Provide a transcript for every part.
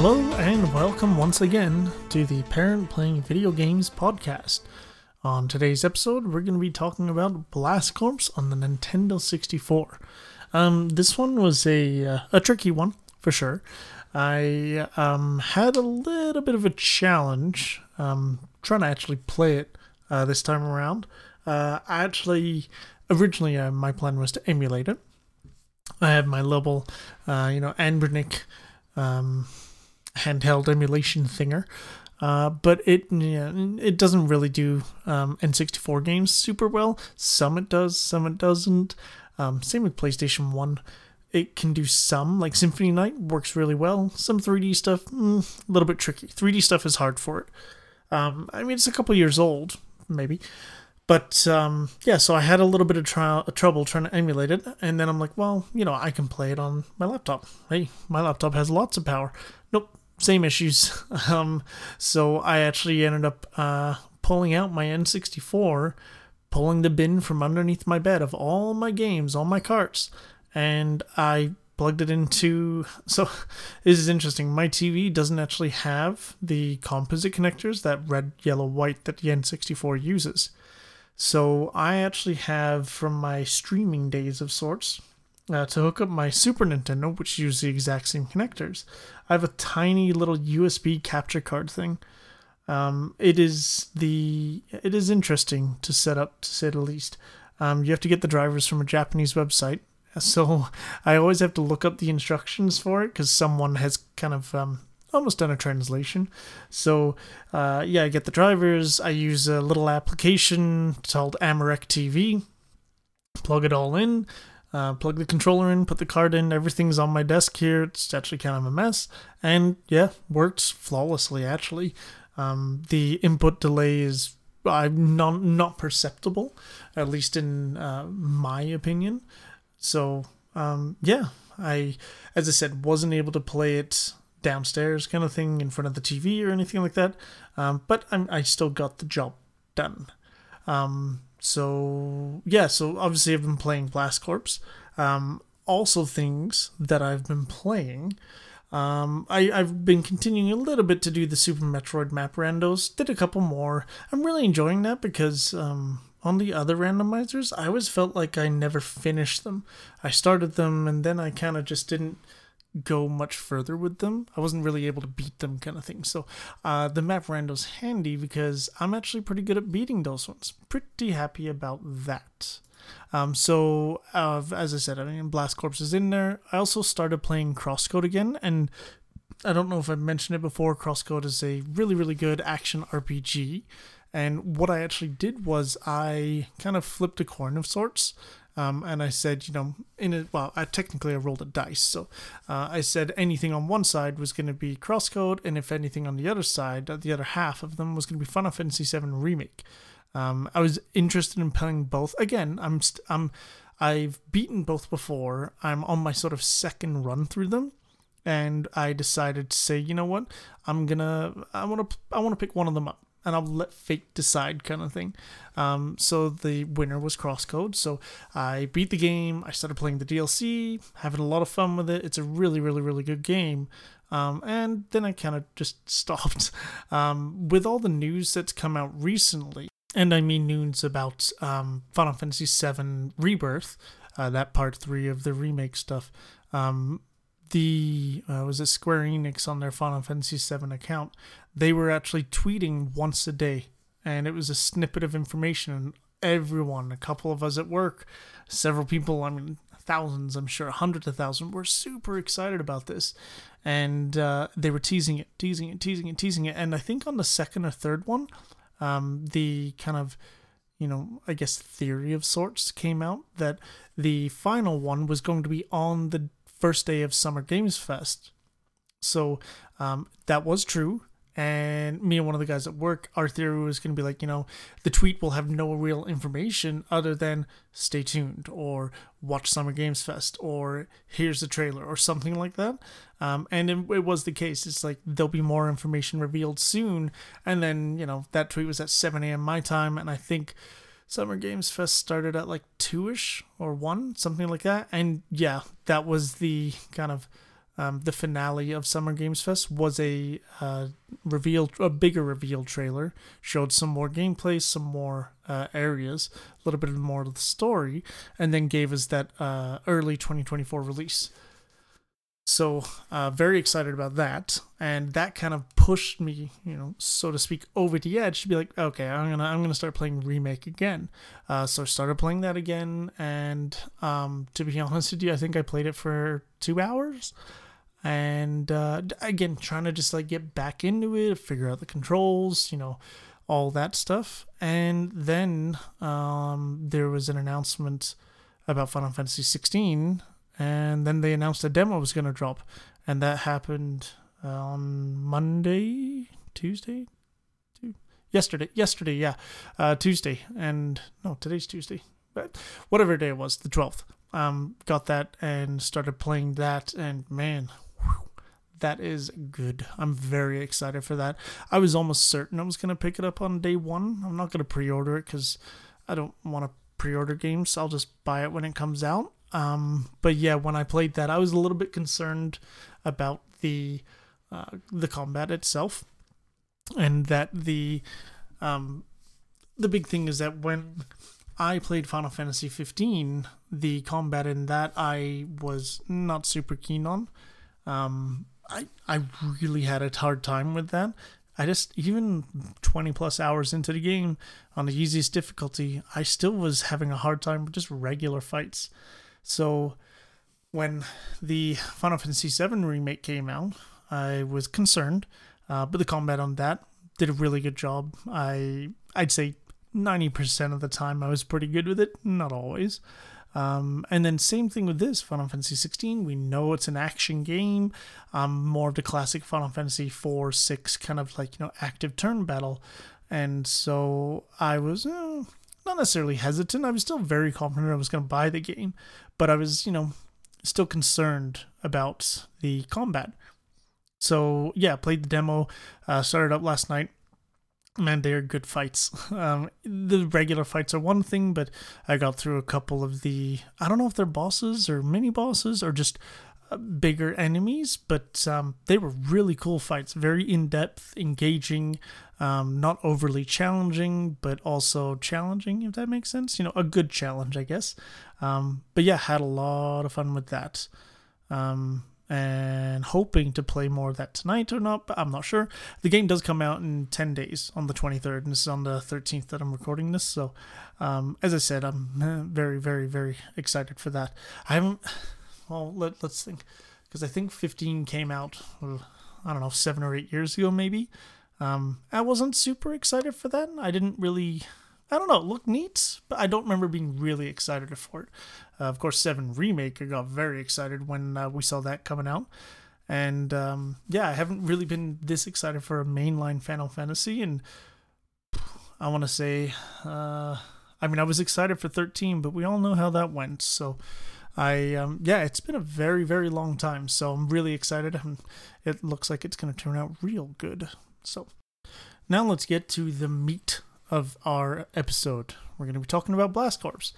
Hello and welcome once again to the Parent Playing Video Games podcast. On today's episode, we're going to be talking about Blast Corps on the Nintendo 64. Um, this one was a uh, a tricky one for sure. I um, had a little bit of a challenge um, trying to actually play it uh, this time around. Uh, I actually originally uh, my plan was to emulate it. I have my little, uh, you know, Anbernic um, handheld emulation thinger. Uh, but it yeah, it doesn't really do um, N64 games super well. Some it does, some it doesn't. Um, same with PlayStation 1. It can do some, like Symphony Night works really well. Some 3D stuff, mm, a little bit tricky. 3D stuff is hard for it. Um, I mean, it's a couple years old, maybe. But um, yeah, so I had a little bit of trial, trouble trying to emulate it, and then I'm like, well, you know, I can play it on my laptop. Hey, my laptop has lots of power. Nope, same issues. um, so I actually ended up uh, pulling out my N64, pulling the bin from underneath my bed of all my games, all my carts, and I plugged it into. So this is interesting. My TV doesn't actually have the composite connectors, that red, yellow, white that the N64 uses. So I actually have from my streaming days of sorts uh, to hook up my Super Nintendo, which uses the exact same connectors. I have a tiny little USB capture card thing. Um, it is the it is interesting to set up to say the least. Um, you have to get the drivers from a Japanese website, so I always have to look up the instructions for it because someone has kind of um, almost done a translation. So uh, yeah, I get the drivers. I use a little application called AmaRec TV. Plug it all in. Uh, plug the controller in, put the card in, everything's on my desk here. It's actually kind of a mess. And yeah, works flawlessly actually. Um, the input delay is uh, not, not perceptible, at least in uh, my opinion. So um, yeah, I, as I said, wasn't able to play it downstairs kind of thing in front of the TV or anything like that. Um, but I'm, I still got the job done. Um, so yeah, so obviously I've been playing Blast Corps. Um, also things that I've been playing. Um, I, I've been continuing a little bit to do the Super Metroid map randos. Did a couple more. I'm really enjoying that because um, on the other randomizers, I always felt like I never finished them. I started them and then I kind of just didn't go much further with them. I wasn't really able to beat them, kind of thing. So uh, the map rando's handy because I'm actually pretty good at beating those ones. Pretty happy about that. Um, so uh, as I said, I mean, Blast Corps is in there. I also started playing Crosscode again, and I don't know if I've mentioned it before. Crosscode is a really, really good action RPG. And what I actually did was I kind of flipped a coin of sorts. Um, and I said, you know, in a well, I technically I rolled a dice, so uh, I said anything on one side was going to be Crosscode, and if anything on the other side, uh, the other half of them was going to be Final Fantasy VII Remake. Um, I was interested in playing both. Again, I'm st- I'm I've beaten both before. I'm on my sort of second run through them, and I decided to say, you know what, I'm gonna I want to I want to pick one of them up and I'll let fate decide kind of thing. Um, so the winner was Crosscode. So I beat the game. I started playing the DLC, having a lot of fun with it. It's a really, really, really good game. Um, and then I kind of just stopped. Um, with all the news that's come out recently, and I mean news about um, Final Fantasy VII Rebirth, uh, that part three of the remake stuff. Um, the uh, was it Square Enix on their Final Fantasy VII account, they were actually tweeting once a day, and it was a snippet of information. And everyone, a couple of us at work, several people, I mean, thousands, I'm sure, hundreds of thousands, were super excited about this, and uh, they were teasing it, teasing it, teasing it, teasing it. And I think on the second or third one, um, the kind of you know, I guess theory of sorts came out that the final one was going to be on the first day of Summer Games Fest. So um, that was true. And me and one of the guys at work, our theory was going to be like, you know, the tweet will have no real information other than stay tuned or watch Summer Games Fest or here's the trailer or something like that. Um, and it, it was the case. It's like there'll be more information revealed soon. And then, you know, that tweet was at 7 a.m. my time. And I think Summer Games Fest started at like two ish or one, something like that. And yeah, that was the kind of um, the finale of Summer Games Fest was a uh, reveal, a bigger reveal trailer. Showed some more gameplay, some more uh, areas, a little bit more of the story, and then gave us that uh, early 2024 release. So, uh, very excited about that, and that kind of pushed me, you know, so to speak, over the edge to be like, okay, I'm gonna, I'm gonna start playing remake again. Uh, so I started playing that again, and um, to be honest with you, I think I played it for two hours, and uh, again, trying to just like get back into it, figure out the controls, you know, all that stuff, and then um, there was an announcement about Final Fantasy 16 and then they announced a demo was going to drop, and that happened uh, on Monday, Tuesday, yesterday, yesterday, yeah, uh, Tuesday, and no, today's Tuesday, but whatever day it was, the twelfth. Um, got that and started playing that, and man, whew, that is good. I'm very excited for that. I was almost certain I was gonna pick it up on day one. I'm not gonna pre-order it because I don't want to pre-order games. I'll just buy it when it comes out. Um, but yeah, when I played that, I was a little bit concerned about the uh, the combat itself, and that the um, the big thing is that when I played Final Fantasy 15, the combat in that I was not super keen on. Um, I I really had a hard time with that. I just even 20 plus hours into the game on the easiest difficulty, I still was having a hard time with just regular fights. So when the Final Fantasy VII remake came out, I was concerned, uh, but the combat on that did a really good job. I I'd say 90% of the time I was pretty good with it, not always. Um, and then same thing with this Final Fantasy 16. We know it's an action game, um, more of the classic Final Fantasy 4, 6 kind of like you know active turn battle, and so I was uh, not necessarily hesitant. I was still very confident I was going to buy the game, but I was, you know, still concerned about the combat. So yeah, played the demo, uh, started up last night. Man, they are good fights. Um, the regular fights are one thing, but I got through a couple of the I don't know if they're bosses or mini bosses or just bigger enemies, but um, they were really cool fights, very in depth, engaging, um, not overly challenging, but also challenging, if that makes sense. You know, a good challenge, I guess. Um, but yeah, had a lot of fun with that. Um, and hoping to play more of that tonight or not, but I'm not sure. The game does come out in 10 days on the 23rd, and this is on the 13th that I'm recording this. So, um, as I said, I'm very, very, very excited for that. I haven't, well, let, let's think, because I think 15 came out, I don't know, seven or eight years ago, maybe. Um, I wasn't super excited for that. I didn't really, I don't know, look neat, but I don't remember being really excited for it. Uh, of course, 7 Remake, I got very excited when uh, we saw that coming out. And um, yeah, I haven't really been this excited for a mainline Final Fantasy. And I want to say, uh, I mean, I was excited for 13, but we all know how that went. So I, um, yeah, it's been a very, very long time. So I'm really excited. It looks like it's going to turn out real good. So now let's get to the meat of our episode. We're going to be talking about Blast Corps.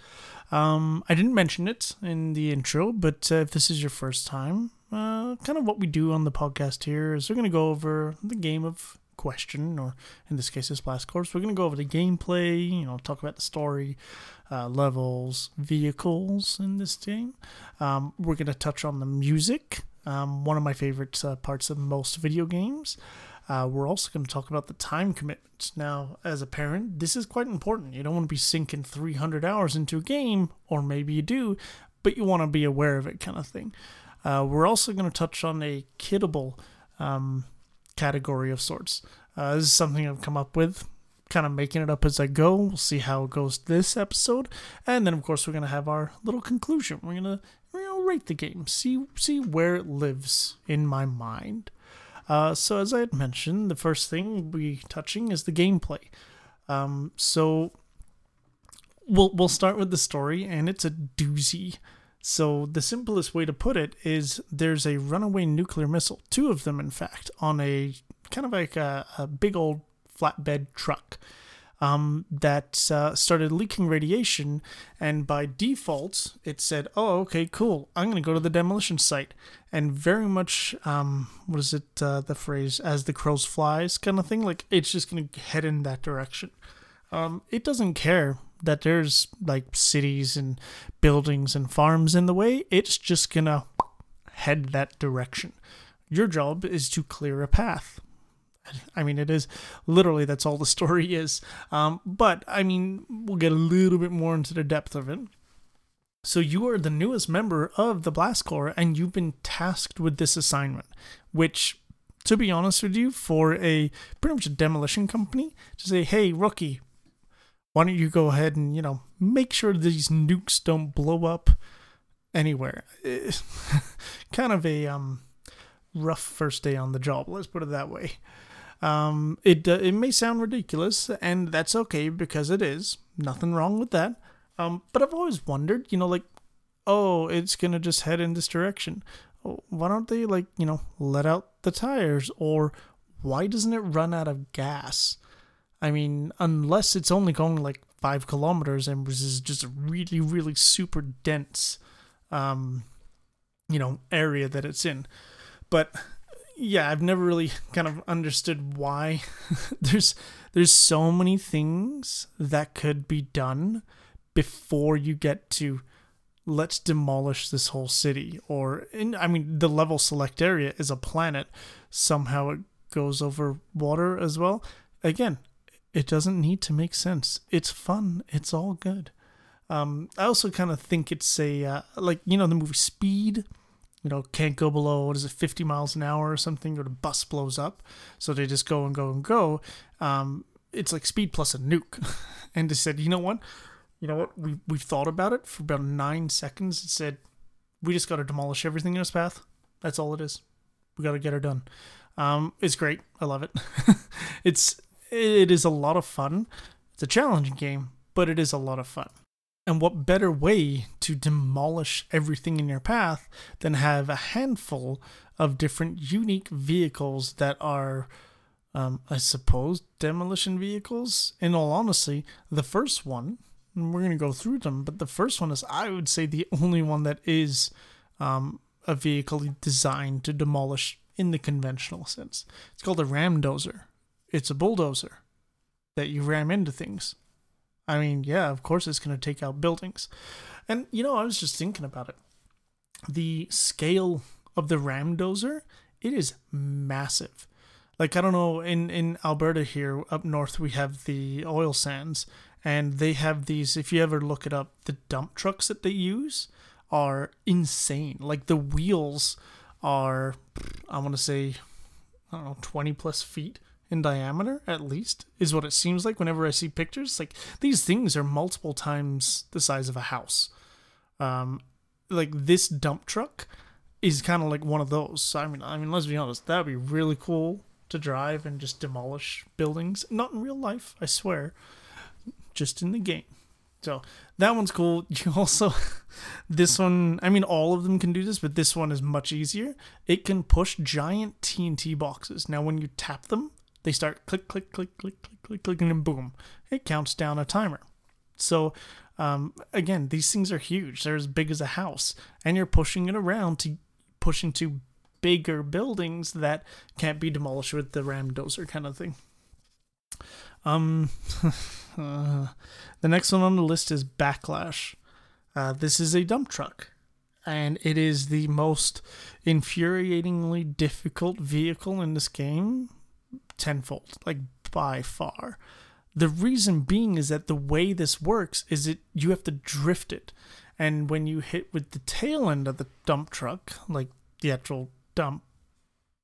Um, I didn't mention it in the intro, but uh, if this is your first time, uh, kind of what we do on the podcast here is we're going to go over the game of question, or in this case, it's Blast Corps. We're going to go over the gameplay, you know, talk about the story, uh, levels, vehicles in this game. Um, we're going to touch on the music, um, one of my favorite uh, parts of most video games. Uh, we're also going to talk about the time commitment. Now, as a parent, this is quite important. You don't want to be sinking 300 hours into a game, or maybe you do, but you want to be aware of it, kind of thing. Uh, we're also going to touch on a kiddable um, category of sorts. Uh, this is something I've come up with, kind of making it up as I go. We'll see how it goes this episode, and then of course we're to have our little conclusion. We're to you know, rate the game, see see where it lives in my mind. Uh, so as I had mentioned, the first thing we'll be touching is the gameplay. Um, so we'll we'll start with the story, and it's a doozy. So the simplest way to put it is there's a runaway nuclear missile, two of them in fact, on a kind of like a, a big old flatbed truck. um, that uh, started leaking radiation, and by default, it said, "Oh, okay, cool. I'm gonna go to the demolition site." And very much, um, what is it? Uh, the phrase "as the crows flies" kind of thing. Like it's just gonna head in that direction. Um, it doesn't care that there's like cities and buildings and farms in the way. It's just gonna head that direction. Your job is to clear a path. I mean, it is literally that's all the story is. Um, but I mean, we'll get a little bit more into the depth of it. So you are the newest member of the Blast Corps, and you've been tasked with this assignment, which, to be honest with you, for a pretty much a demolition company, to say, "Hey, rookie, why don't you go ahead and you know make sure these nukes don't blow up anywhere?" kind of a um rough first day on the job. Let's put it that way. Um, it uh, it may sound ridiculous, and that's okay because it is. Nothing wrong with that. Um, but I've always wondered, you know, like, oh, it's gonna just head in this direction. Why don't they like, you know, let out the tires, or why doesn't it run out of gas? I mean, unless it's only going like five kilometers and this is just a really, really super dense, um, you know, area that it's in. But yeah, I've never really kind of understood why. There's there's so many things that could be done before you get to let's demolish this whole city or in, I mean the level select area is a planet. Somehow it goes over water as well. Again it doesn't need to make sense. It's fun. It's all good. Um, I also kind of think it's a uh, like you know the movie Speed you know, can't go below, what is it, 50 miles an hour or something, or the bus blows up. So they just go and go and go. Um, it's like speed plus a nuke. and they said, you know what? You know what? We, we've thought about it for about nine seconds. It said, we just got to demolish everything in its path. That's all it is. We got to get her done. Um, it's great. I love it. it's, it is a lot of fun. It's a challenging game, but it is a lot of fun. And what better way to demolish everything in your path than have a handful of different unique vehicles that are, um, I suppose, demolition vehicles? In all honesty, the first one, we're going to go through them, but the first one is, I would say, the only one that is um, a vehicle designed to demolish in the conventional sense. It's called a ramdozer. It's a bulldozer that you ram into things. I mean, yeah, of course it's going to take out buildings. And, you know, I was just thinking about it. The scale of the Ramdozer, it is massive. Like, I don't know, in, in Alberta here, up north, we have the oil sands, and they have these, if you ever look it up, the dump trucks that they use are insane. Like, the wheels are, I want to say, I don't know, 20 plus feet in diameter, at least, is what it seems like whenever I see pictures. Like these things are multiple times the size of a house. Um, like this dump truck is kind of like one of those. I mean, I mean, let's be honest, that would be really cool to drive and just demolish buildings. Not in real life, I swear, just in the game. So that one's cool. You also, this one, I mean, all of them can do this, but this one is much easier. It can push giant TNT boxes. Now, when you tap them, they start click, click, click, click, click, click, click, and boom, it counts down a timer. So, um, again, these things are huge. They're as big as a house, and you're pushing it around to push into bigger buildings that can't be demolished with the ram dozer kind of thing. Um, uh, the next one on the list is Backlash. Uh, this is a dump truck, and it is the most infuriatingly difficult vehicle in this game tenfold, like by far. The reason being is that the way this works is it you have to drift it. And when you hit with the tail end of the dump truck, like the actual dump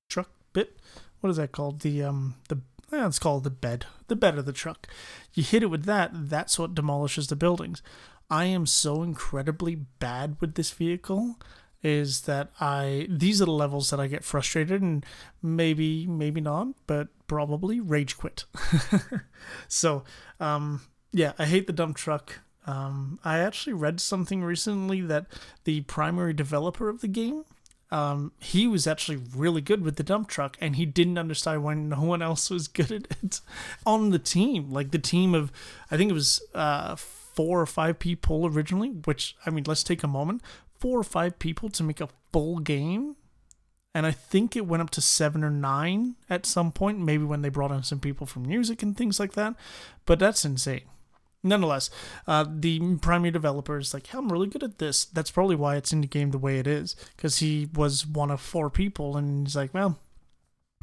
truck bit, what is that called? The um the eh, it's called the bed, the bed of the truck. You hit it with that, that's what demolishes the buildings. I am so incredibly bad with this vehicle is that I these are the levels that I get frustrated and maybe maybe not, but probably rage quit. so um, yeah, I hate the dump truck. Um, I actually read something recently that the primary developer of the game um, he was actually really good with the dump truck, and he didn't understand why no one else was good at it on the team. Like the team of, I think it was uh, four or five people originally. Which I mean, let's take a moment. Four or five people to make a full game and I think it went up to seven or nine at some point, maybe when they brought in some people from music and things like that. But that's insane. Nonetheless, uh, the primary developer is like, hey, I'm really good at this. That's probably why it's in the game the way it is, because he was one of four people, and he's like, well,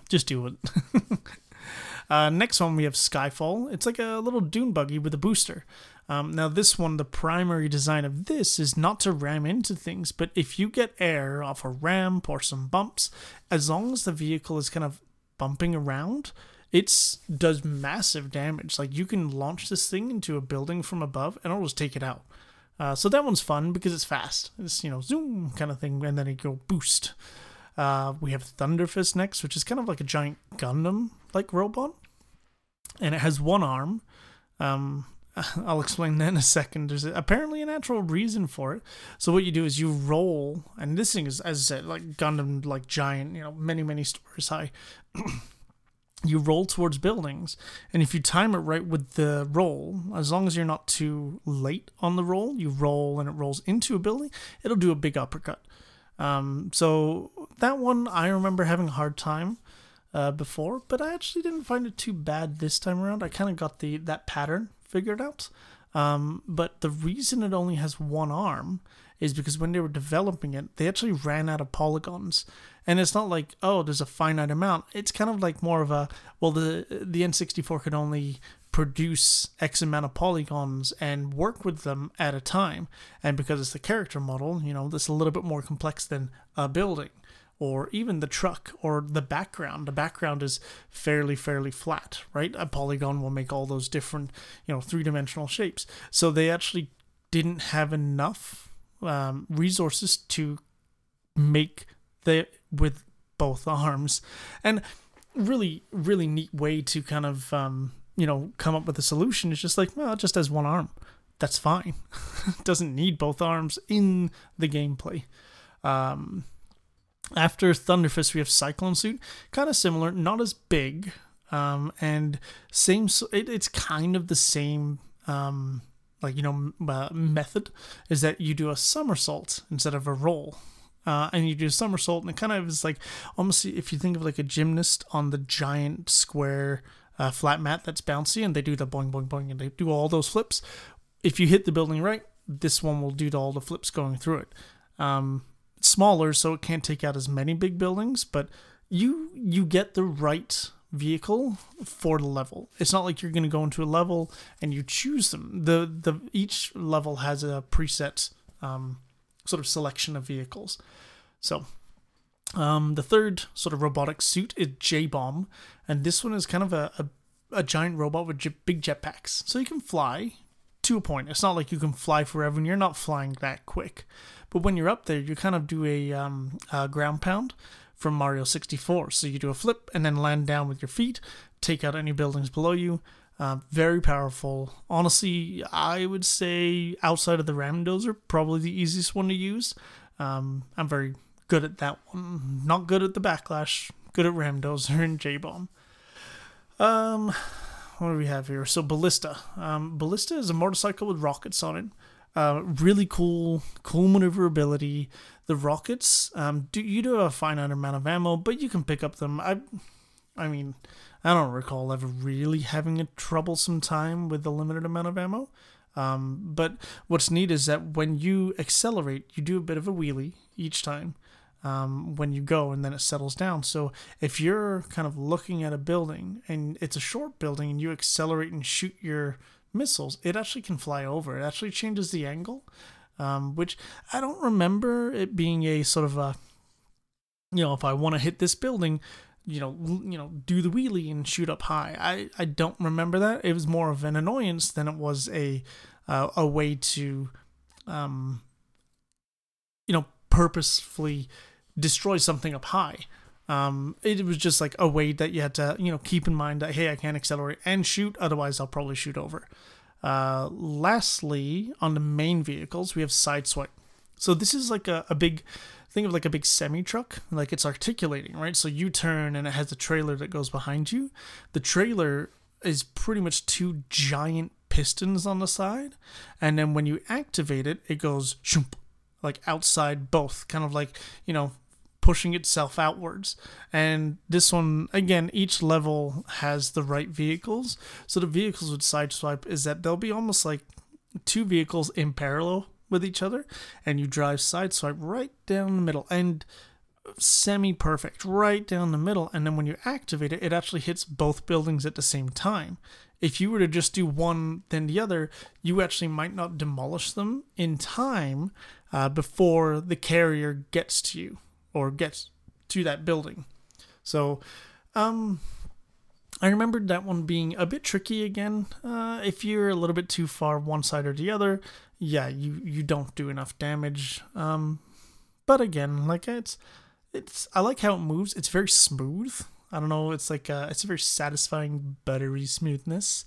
just do it. uh, next one, we have Skyfall. It's like a little dune buggy with a booster. Um, now, this one, the primary design of this is not to ram into things, but if you get air off a ramp or some bumps, as long as the vehicle is kind of bumping around, it does massive damage. Like you can launch this thing into a building from above and it'll just take it out. Uh, so that one's fun because it's fast. It's you know zoom kind of thing, and then it go boost. Uh, we have Thunderfist next, which is kind of like a giant Gundam like robot, and it has one arm. Um, I'll explain that in a second. There's apparently a natural reason for it. So what you do is you roll, and this thing is, as I said, like Gundam, like giant, you know, many many stories high. you roll towards buildings, and if you time it right with the roll, as long as you're not too late on the roll, you roll and it rolls into a building, it'll do a big uppercut. Um, so that one I remember having a hard time uh, before, but I actually didn't find it too bad this time around. I kind of got the that pattern figured out. Um, but the reason it only has one arm is because when they were developing it, they actually ran out of polygons. And it's not like, oh, there's a finite amount. It's kind of like more of a, well, the the N64 could only produce X amount of polygons and work with them at a time. And because it's the character model, you know, that's a little bit more complex than a building or even the truck or the background. The background is fairly, fairly flat, right? A polygon will make all those different, you know, three dimensional shapes. So they actually didn't have enough um, resources to make the with both arms, and really, really neat way to kind of um, you know come up with a solution is just like well, it just has one arm. That's fine. Doesn't need both arms in the gameplay. Um, after Thunderfist, we have Cyclone Suit, kind of similar, not as big, um, and same. It, it's kind of the same, um, like you know, uh, method is that you do a somersault instead of a roll. Uh, and you do a somersault, and it kind of is like almost if you think of like a gymnast on the giant square uh, flat mat that's bouncy, and they do the boing boing boing, and they do all those flips. If you hit the building right, this one will do all the flips going through it. Um, smaller, so it can't take out as many big buildings, but you you get the right vehicle for the level. It's not like you're going to go into a level and you choose them. The the each level has a preset um, sort of selection of vehicles. So um, the third sort of robotic suit is J Bomb, and this one is kind of a, a, a giant robot with j- big jetpacks, so you can fly to a point. It's not like you can fly forever, and you're not flying that quick. But when you're up there, you kind of do a, um, a ground pound from Mario 64. So you do a flip and then land down with your feet, take out any buildings below you. Uh, very powerful. Honestly, I would say outside of the Ramdozer, probably the easiest one to use. Um, I'm very good at that one. Not good at the backlash. Good at Ramdozer and J Bomb. Um, what do we have here? So Ballista. Um, Ballista is a motorcycle with rockets on it. Uh, really cool, cool maneuverability. The rockets, um, do you do have a finite amount of ammo, but you can pick up them. I, I mean, I don't recall ever really having a troublesome time with the limited amount of ammo. Um, but what's neat is that when you accelerate, you do a bit of a wheelie each time um, when you go, and then it settles down. So if you're kind of looking at a building and it's a short building, and you accelerate and shoot your missiles, it actually can fly over. It actually changes the angle, um, which I don't remember it being a sort of a, you know, if I want to hit this building, you know, you know, do the wheelie and shoot up high. I, I don't remember that. It was more of an annoyance than it was a uh, a way to, um, you know, purposefully destroy something up high. Um, it was just like a way that you had to, you know, keep in mind that hey, I can't accelerate and shoot, otherwise I'll probably shoot over. Uh, lastly, on the main vehicles, we have sideswipe. So this is like a, a big think of like a big semi truck, like it's articulating, right? So you turn and it has a trailer that goes behind you. The trailer is pretty much two giant pistons on the side, and then when you activate it, it goes like outside both, kind of like you know pushing itself outwards. And this one, again, each level has the right vehicles. So the vehicles with sideswipe is that they'll be almost like two vehicles in parallel with each other, and you drive sideswipe right down the middle and semi perfect right down the middle. And then when you activate it, it actually hits both buildings at the same time. If you were to just do one then the other, you actually might not demolish them in time uh, before the carrier gets to you or get to that building. So, um, I remembered that one being a bit tricky again. Uh, if you're a little bit too far one side or the other, yeah, you you don't do enough damage. Um, but again, like it's it's I like how it moves. It's very smooth. I don't know. It's like a, it's a very satisfying buttery smoothness.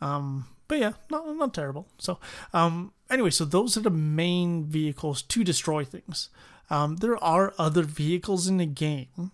Um, but yeah, not not terrible. So um, anyway, so those are the main vehicles to destroy things. Um, there are other vehicles in the game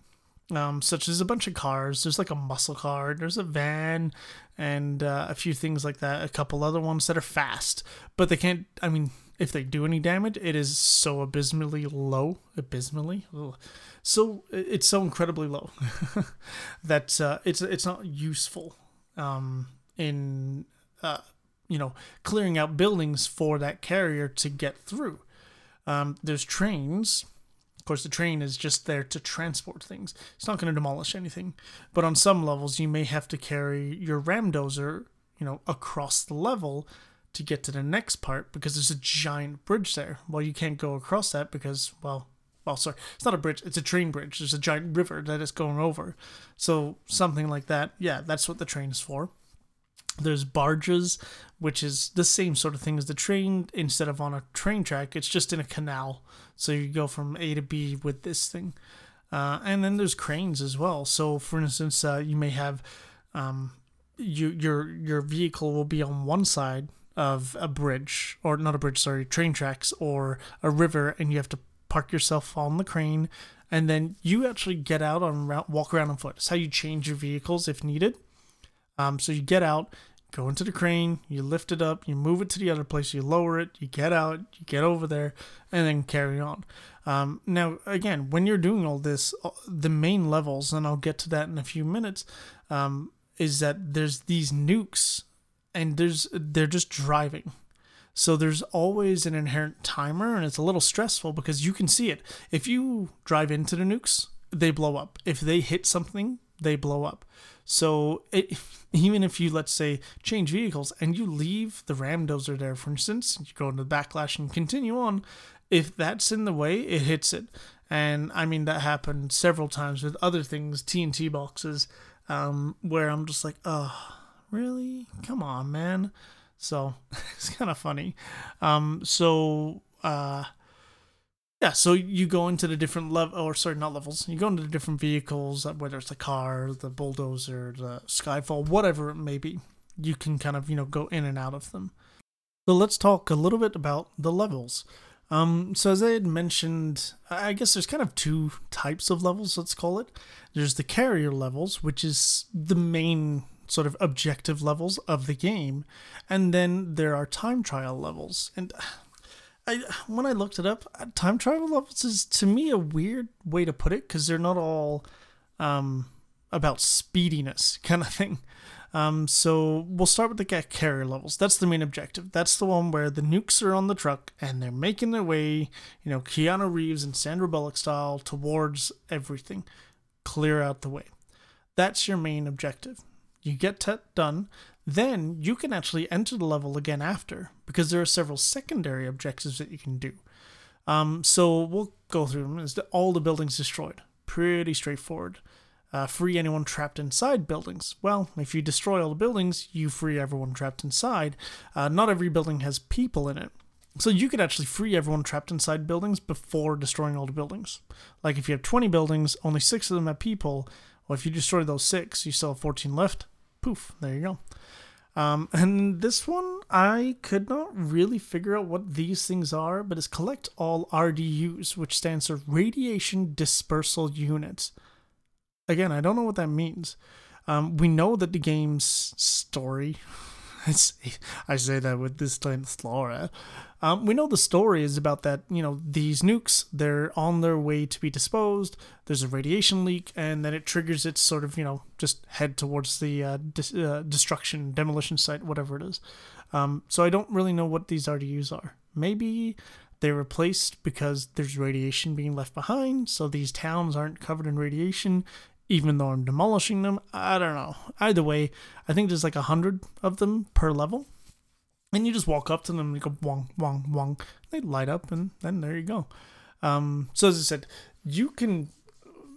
um, such as a bunch of cars. There's like a muscle car, there's a van, and uh, a few things like that. A couple other ones that are fast, but they can't. I mean, if they do any damage, it is so abysmally low. Abysmally, Ugh. so it's so incredibly low that uh, it's it's not useful um, in uh, you know clearing out buildings for that carrier to get through. Um, there's trains Of course, the train is just there to transport things. It's not going to demolish anything. But on some levels, you may have to carry your ramdozer, you know, across the level to get to the next part because there's a giant bridge there. Well, you can't go across that because, well, well, sorry, it's not a bridge, it's a train bridge. There's a giant river that is going over. So, something like that, yeah, that's what the train is for. There's barges, which is the same sort of thing as the train. Instead of on a train track, it's just in a canal. So you go from A to B with this thing. Uh, and then there's cranes as well. So, for instance, uh, you may have um, you, your your vehicle will be on one side of a bridge, or not a bridge, sorry, train tracks or a river, and you have to park yourself on the crane, and then you actually get out on walk around on foot. It's how you change your vehicles if needed. Um, so you get out, go into the crane, you lift it up, you move it to the other place, you lower it, you get out, you get over there, and then carry on. Um, now, again, when you're doing all this, uh, the main levels, and I'll get to that in a few minutes, um, is that there's these nukes, and there's they're just driving. So there's always an inherent timer, and it's a little stressful because you can see it. If you drive into the nukes, they blow up. If they hit something, they blow up. So it, even if you let's say change vehicles and you leave the ramdozer there, for instance, you go into the backlash and continue on, if that's in the way, it hits it. And I mean that happened several times with other things, TNT boxes, um, where I'm just like, oh, really? Come on, man. So it's kind of funny. Um, so uh, yeah, so you go into the different level, or sorry, not levels. You go into the different vehicles, uh, whether it's the car, the bulldozer, the skyfall, whatever it may be. You can kind of you know go in and out of them. So let's talk a little bit about the levels. Um, so as I had mentioned, I guess there's kind of two types of levels. Let's call it. There's the carrier levels, which is the main sort of objective levels of the game, and then there are time trial levels. And I when I looked it up, uh, time travel levels is to me a weird way to put it because they're not all um, about speediness kind of thing. Um, so we'll start with the carrier levels. That's the main objective. That's the one where the nukes are on the truck and they're making their way, you know, Keanu Reeves and Sandra Bullock style towards everything. Clear out the way. That's your main objective. You get that done, then you can actually enter the level again after because there are several secondary objectives that you can do. Um, so we'll go through them. Is all the buildings destroyed? Pretty straightforward. Uh, free anyone trapped inside buildings. Well, if you destroy all the buildings, you free everyone trapped inside. Uh, not every building has people in it. So you could actually free everyone trapped inside buildings before destroying all the buildings. Like if you have 20 buildings, only six of them have people. Well, if you destroy those six, you still have 14 left. Poof, there you go. Um, and this one, I could not really figure out what these things are, but it's collect all RDUs, which stands for Radiation Dispersal Units. Again, I don't know what that means. Um, we know that the game's story, I say that with this time Flora. Um, we know the story is about that, you know, these nukes, they're on their way to be disposed. There's a radiation leak, and then it triggers its sort of, you know, just head towards the uh, uh, destruction, demolition site, whatever it is. Um, so I don't really know what these RDUs are. Maybe they're replaced because there's radiation being left behind, so these towns aren't covered in radiation, even though I'm demolishing them. I don't know. Either way, I think there's like a hundred of them per level. And you just walk up to them and you go wong, wong, wong. They light up and then there you go. Um, so as I said, you can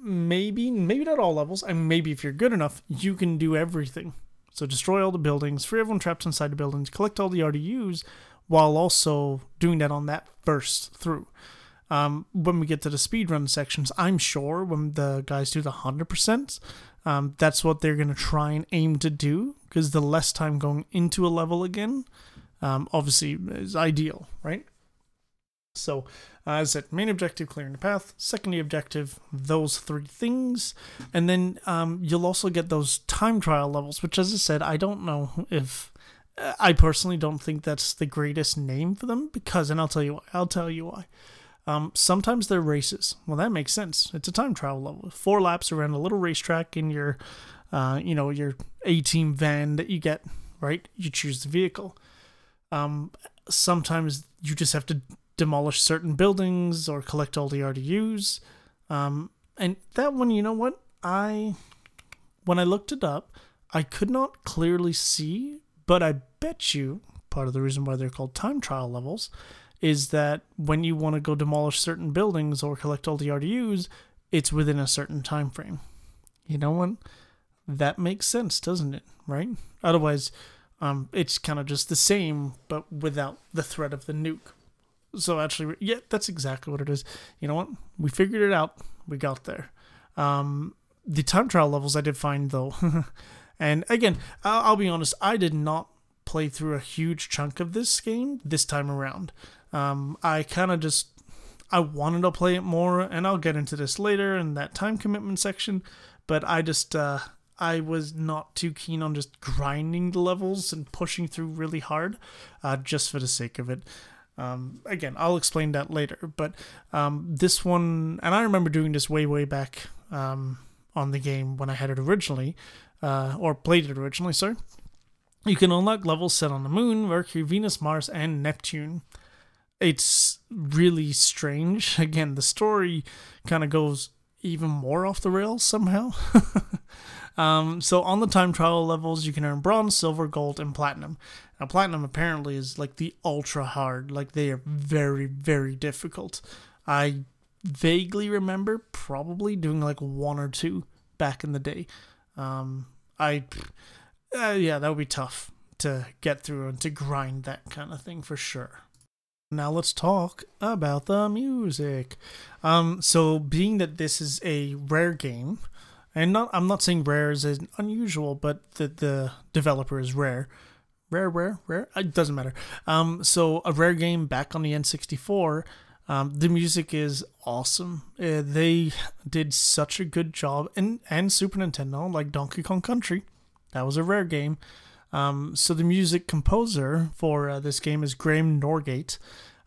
maybe, maybe not all levels, and maybe if you're good enough, you can do everything. So destroy all the buildings, free everyone trapped inside the buildings, collect all the RDUs, while also doing that on that first through. Um, when we get to the speedrun sections, I'm sure when the guys do the 100%, um, that's what they're going to try and aim to do because the less time going into a level again, um, obviously is ideal, right? So, uh, as I said, main objective, clearing the path. Secondary objective, those three things. And then um, you'll also get those time trial levels, which, as I said, I don't know if. Uh, I personally don't think that's the greatest name for them because, and I'll tell you why. I'll tell you why. Um, sometimes they're races. Well, that makes sense. It's a time trial level. Four laps around a little racetrack in your, uh, you know, your A team van that you get, right? You choose the vehicle. Um, sometimes you just have to demolish certain buildings or collect all the RDUs. Um, and that one, you know what? I, when I looked it up, I could not clearly see, but I bet you part of the reason why they're called time trial levels is that when you want to go demolish certain buildings or collect all the RDUs, it's within a certain time frame. You know what? That makes sense, doesn't it? Right? Otherwise, um, it's kind of just the same, but without the threat of the nuke. So actually, yeah, that's exactly what it is. You know what? We figured it out. We got there. Um, the time trial levels I did find though, and again, I'll, I'll be honest, I did not play through a huge chunk of this game this time around. Um, I kind of just I wanted to play it more, and I'll get into this later in that time commitment section. But I just uh, I was not too keen on just grinding the levels and pushing through really hard, uh, just for the sake of it. Um, again, I'll explain that later. But um, this one, and I remember doing this way way back um, on the game when I had it originally, uh, or played it originally. Sorry. You can unlock levels set on the Moon, Mercury, Venus, Mars, and Neptune it's really strange. Again, the story kind of goes even more off the rails somehow. um, so on the time trial levels, you can earn bronze, silver, gold, and platinum. Now, platinum apparently is like the ultra hard. Like they are very, very difficult. I vaguely remember probably doing like one or two back in the day. Um, I, uh, yeah, that would be tough to get through and to grind that kind of thing for sure. Now let's talk about the music. Um, so being that this is a rare game, and not I'm not saying rare is unusual, but the the developer is rare. Rare, rare, rare. It doesn't matter. Um, so a rare game back on the N64. Um, the music is awesome. Uh, they did such a good job, and and Super Nintendo, like Donkey Kong Country, that was a rare game. Um, so the music composer for uh, this game is Graham Norgate.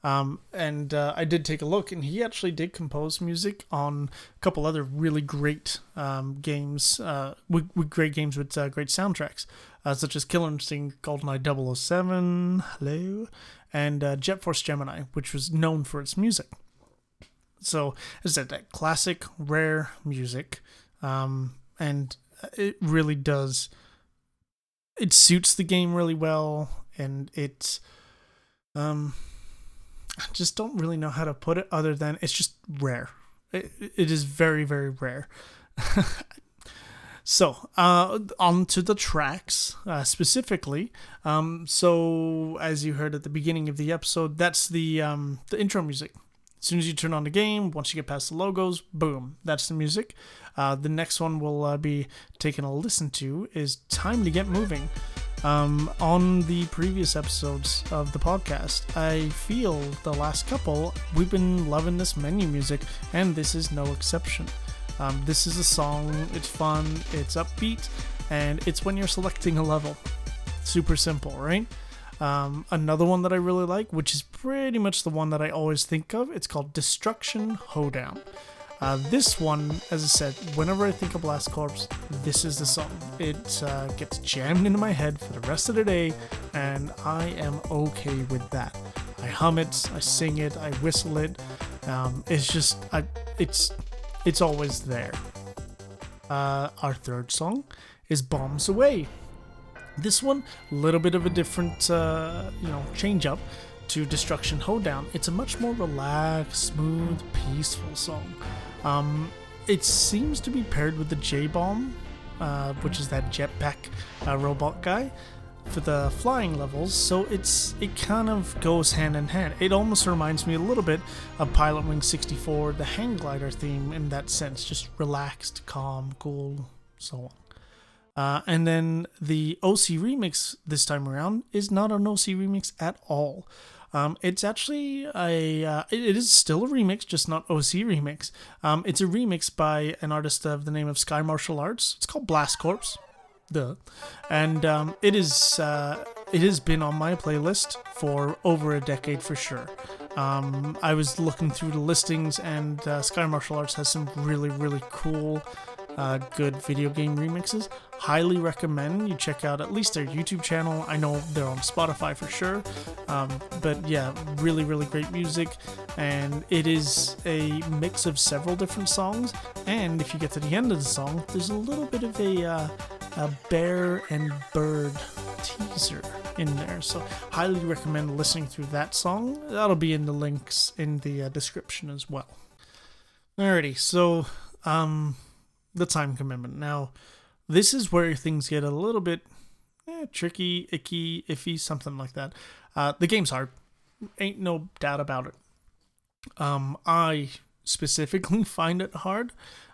Um, and uh, I did take a look, and he actually did compose music on a couple other really great um, games, uh, with, with, great games with uh, great soundtracks, uh, such as Killer Instinct, GoldenEye 007, hello, and uh, Jet Force Gemini, which was known for its music. So, as I said, that classic, rare music, um, and it really does it suits the game really well, and it's um, I just don't really know how to put it other than it's just rare. It, it is very very rare. so uh, on to the tracks uh, specifically. Um, so as you heard at the beginning of the episode, that's the um, the intro music. As soon as you turn on the game, once you get past the logos, boom, that's the music. Uh, the next one we'll uh, be taking a listen to is Time to Get Moving. Um, on the previous episodes of the podcast, I feel the last couple, we've been loving this menu music, and this is no exception. Um, this is a song, it's fun, it's upbeat, and it's when you're selecting a level. Super simple, right? Um, another one that I really like, which is pretty much the one that I always think of, it's called Destruction Hoedown. Uh, this one, as I said, whenever I think of Blast Corps, this is the song. It uh, gets jammed into my head for the rest of the day, and I am okay with that. I hum it, I sing it, I whistle it. Um, it's just, I, it's, it's always there. Uh, our third song is "Bombs Away." This one, a little bit of a different, uh, you know, change up to Destruction Hoedown. It's a much more relaxed, smooth, peaceful song. Um, it seems to be paired with the J Bomb, uh, which is that jetpack uh, robot guy for the flying levels. So it's it kind of goes hand in hand. It almost reminds me a little bit of Pilot Wing 64, the hang glider theme in that sense, just relaxed, calm, cool, so on. Uh, and then the OC remix this time around is not an OC remix at all. Um, it's actually a uh, it is still a remix, just not OC remix. Um, it's a remix by an artist of the name of SkyMarshall Arts. It's called Blast Corps, duh, and um, it is uh, it has been on my playlist for over a decade for sure. Um, I was looking through the listings, and uh, SkyMarshall Arts has some really really cool uh, good video game remixes. Highly recommend you check out at least their YouTube channel. I know they're on Spotify for sure. Um, but yeah, really, really great music. And it is a mix of several different songs. And if you get to the end of the song, there's a little bit of a, uh, a bear and bird teaser in there. So, highly recommend listening through that song. That'll be in the links in the uh, description as well. Alrighty, so um, the time commitment. Now, this is where things get a little bit eh, tricky, icky, iffy, something like that. Uh, the game's hard, ain't no doubt about it. Um, I specifically find it hard.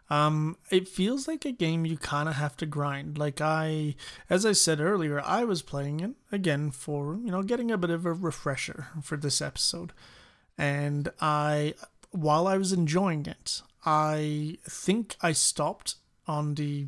Um, it feels like a game you kind of have to grind. Like I, as I said earlier, I was playing it again for you know getting a bit of a refresher for this episode, and I, while I was enjoying it, I think I stopped on the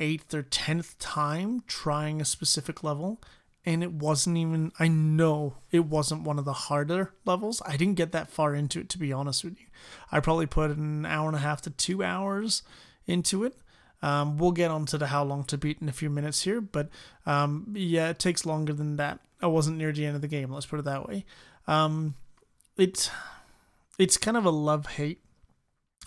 eighth or tenth time trying a specific level, and it wasn't even, I know it wasn't one of the harder levels. I didn't get that far into it, to be honest with you. I probably put an hour and a half to two hours into it. Um, we'll get onto the how long to beat in a few minutes here, but um, yeah, it takes longer than that. I wasn't near the end of the game, let's put it that way. Um, it, it's kind of a love hate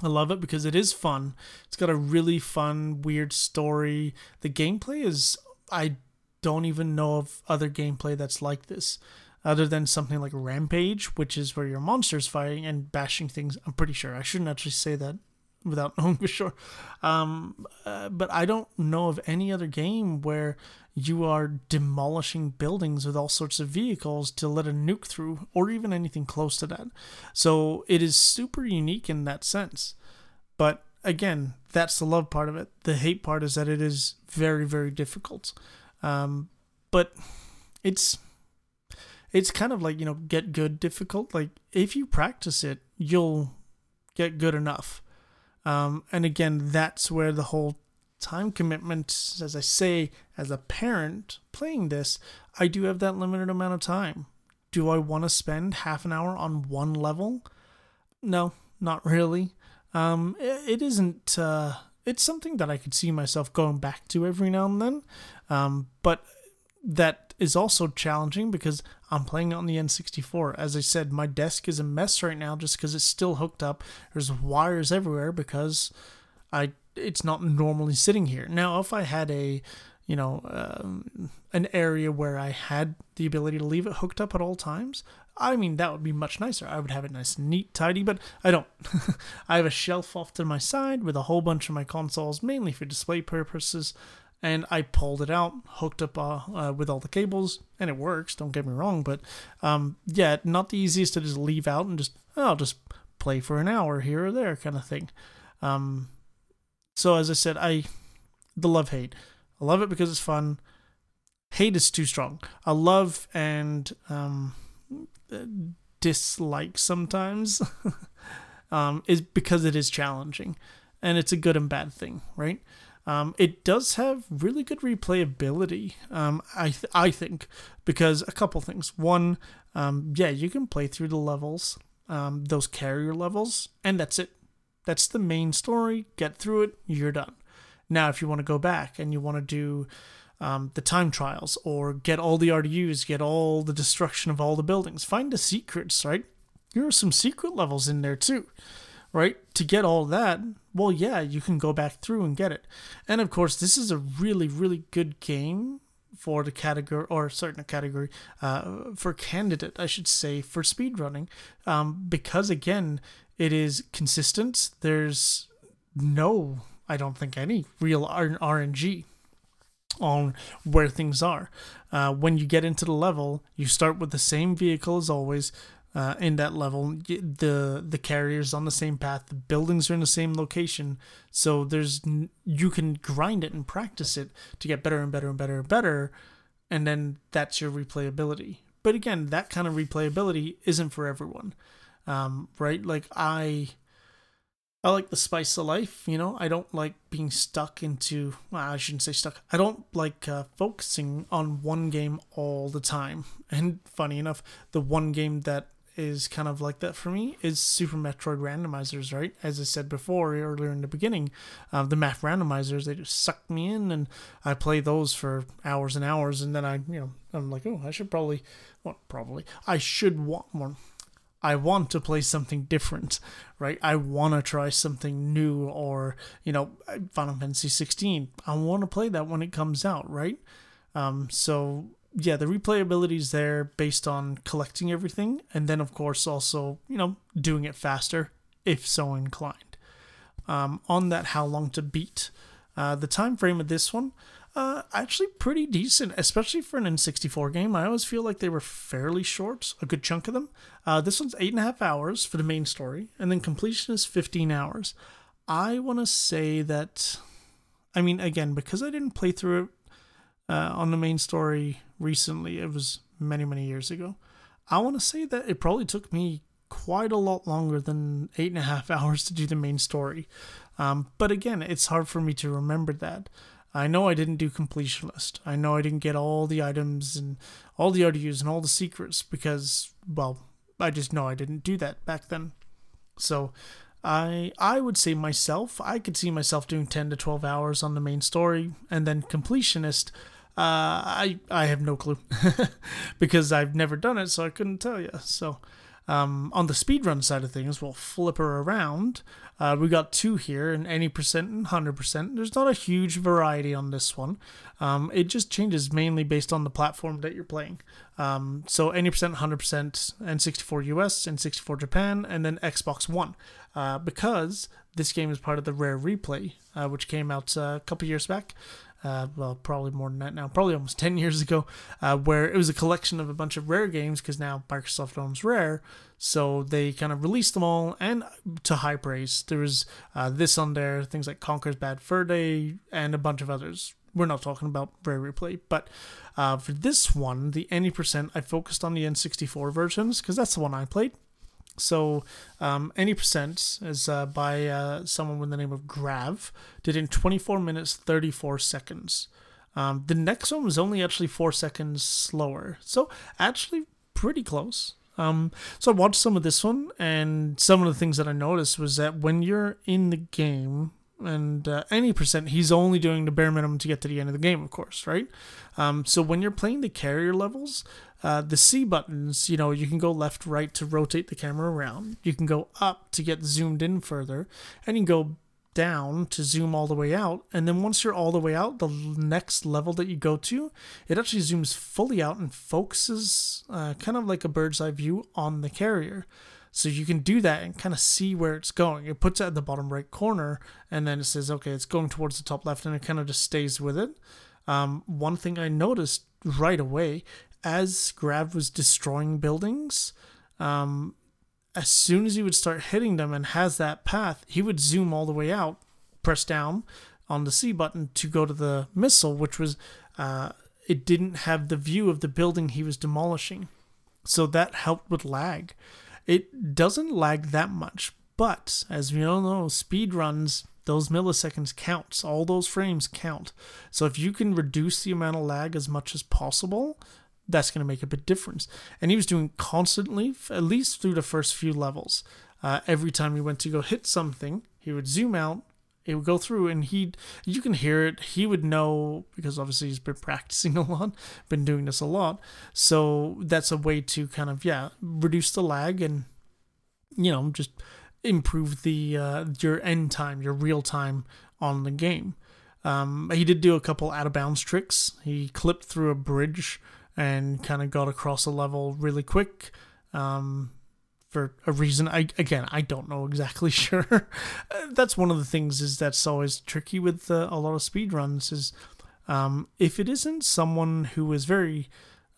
I love it because it is fun. It's got a really fun, weird story. The gameplay is I don't even know of other gameplay that's like this, other than something like Rampage, which is where your monsters fighting and bashing things. I'm pretty sure I shouldn't actually say that without knowing for sure. Um, uh, but I don't know of any other game where you are demolishing buildings with all sorts of vehicles to let a nuke through, or even anything close to that. So it is super unique in that sense. But again, that's the love part of it. The hate part is that it is very, very difficult. Um, but it's it's kind of like you know get good difficult. Like if you practice it, you'll get good enough. Um, and again, that's where the whole time commitment, as I say, as a parent playing this, I do have that limited amount of time. Do I want to spend half an hour on one level? No, not really. Um, it, isn't. Uh, it's something that I could see myself going back to every now and then. Um, but that is also challenging because I'm playing on the N64. As I said, my desk is a mess right now just because it's still hooked up. There's wires everywhere because I it's not normally sitting here. Now, if I had a you know um, an area where I had the ability to leave it hooked up at all times, I mean that would be much nicer. I would have it nice neat, tidy, but I don't. I have a shelf off to my side with a whole bunch of my consoles, mainly for display purposes and I pulled it out, hooked up uh, uh, with all the cables, and it works. Don't get me wrong, but um, yeah, not the easiest to just leave out and just oh, I'll just play for an hour here or there kind of thing. Um, so as I said, I the love hate. I love it because it's fun. hate is too strong. I love and um, dislike sometimes um, is because it is challenging, and it's a good and bad thing, right? Um, it does have really good replayability, um, I th- I think, because a couple things. One, um, yeah, you can play through the levels, um, those carrier levels, and that's it. That's the main story. Get through it, you're done. Now, if you want to go back and you want to do um, the time trials or get all the RDUs, get all the destruction of all the buildings, find the secrets, right? There are some secret levels in there too, right? To get all that, well, yeah, you can go back through and get it. And of course, this is a really, really good game for the category or certain category uh, for candidate i should say for speedrunning um, because again it is consistent there's no i don't think any real rng on where things are. Uh, when you get into the level, you start with the same vehicle as always. Uh, in that level, the the carrier's on the same path, the buildings are in the same location, so there's you can grind it and practice it to get better and better and better and better, and then that's your replayability. But again, that kind of replayability isn't for everyone, um, right? Like I I like the spice of life, you know. I don't like being stuck into. Well, I shouldn't say stuck. I don't like uh, focusing on one game all the time. And funny enough, the one game that is kind of like that for me is Super Metroid randomizers, right? As I said before earlier in the beginning, uh, the math randomizers they just suck me in, and I play those for hours and hours, and then I, you know, I'm like, oh, I should probably, well, probably, I should want more I want to play something different, right? I want to try something new or, you know, Final Fantasy 16. I want to play that when it comes out, right? Um, so yeah, the replayability is there based on collecting everything and then of course also, you know, doing it faster if so inclined. Um, on that how long to beat. Uh, the time frame of this one, uh, actually pretty decent, especially for an N64 game. I always feel like they were fairly short, a good chunk of them. Uh, this one's eight and a half hours for the main story, and then completion is 15 hours. I want to say that, I mean, again, because I didn't play through it uh, on the main story recently, it was many, many years ago. I want to say that it probably took me quite a lot longer than eight and a half hours to do the main story. Um, but again, it's hard for me to remember that. I know I didn't do completion list. I know I didn't get all the items and all the RDUs and all the secrets because, well, I just know I didn't do that back then. So I I would say myself, I could see myself doing 10 to 12 hours on the main story and then completionist uh, I I have no clue because I've never done it, so I couldn't tell you. So um, on the speedrun side of things, we'll flip her around. Uh, we got two here, and any percent and 100%. There's not a huge variety on this one. Um, it just changes mainly based on the platform that you're playing. Um, so any percent, 100%, and 64 US, and 64 Japan, and then Xbox One. Uh, because this game is part of the Rare Replay, uh, which came out uh, a couple years back uh, well, probably more than that now, probably almost 10 years ago, uh, where it was a collection of a bunch of rare games because now Microsoft owns Rare. So they kind of released them all and to high praise. There was uh, this on there, things like Conker's Bad Fur Day, and a bunch of others. We're not talking about Rare Replay, but uh, for this one, the any percent, I focused on the N64 versions because that's the one I played. So, um, any percent is uh, by uh, someone with the name of Grav, did in 24 minutes 34 seconds. Um, the next one was only actually four seconds slower, so actually pretty close. Um, so I watched some of this one, and some of the things that I noticed was that when you're in the game, and uh, any percent, he's only doing the bare minimum to get to the end of the game, of course, right? Um, so when you're playing the carrier levels, uh, the C buttons, you know, you can go left, right to rotate the camera around. You can go up to get zoomed in further, and you can go down to zoom all the way out. And then once you're all the way out, the next level that you go to, it actually zooms fully out and focuses uh, kind of like a bird's eye view on the carrier. So you can do that and kind of see where it's going. It puts it at the bottom right corner, and then it says, okay, it's going towards the top left, and it kind of just stays with it. Um, one thing I noticed right away as Grav was destroying buildings, um, as soon as he would start hitting them and has that path, he would zoom all the way out, press down on the C button to go to the missile, which was uh, it didn't have the view of the building he was demolishing. So that helped with lag. It doesn't lag that much, but as we all know, speed runs, those milliseconds counts. All those frames count. So if you can reduce the amount of lag as much as possible, that's going to make a big difference. And he was doing constantly, at least through the first few levels. Uh, every time he went to go hit something, he would zoom out, it would go through and he you can hear it he would know because obviously he's been practicing a lot been doing this a lot so that's a way to kind of yeah reduce the lag and you know just improve the uh, your end time your real time on the game um, he did do a couple out of bounds tricks he clipped through a bridge and kind of got across a level really quick um, for a reason. I again, I don't know exactly sure. that's one of the things is that's always tricky with uh, a lot of speed runs is um, if it isn't someone who is very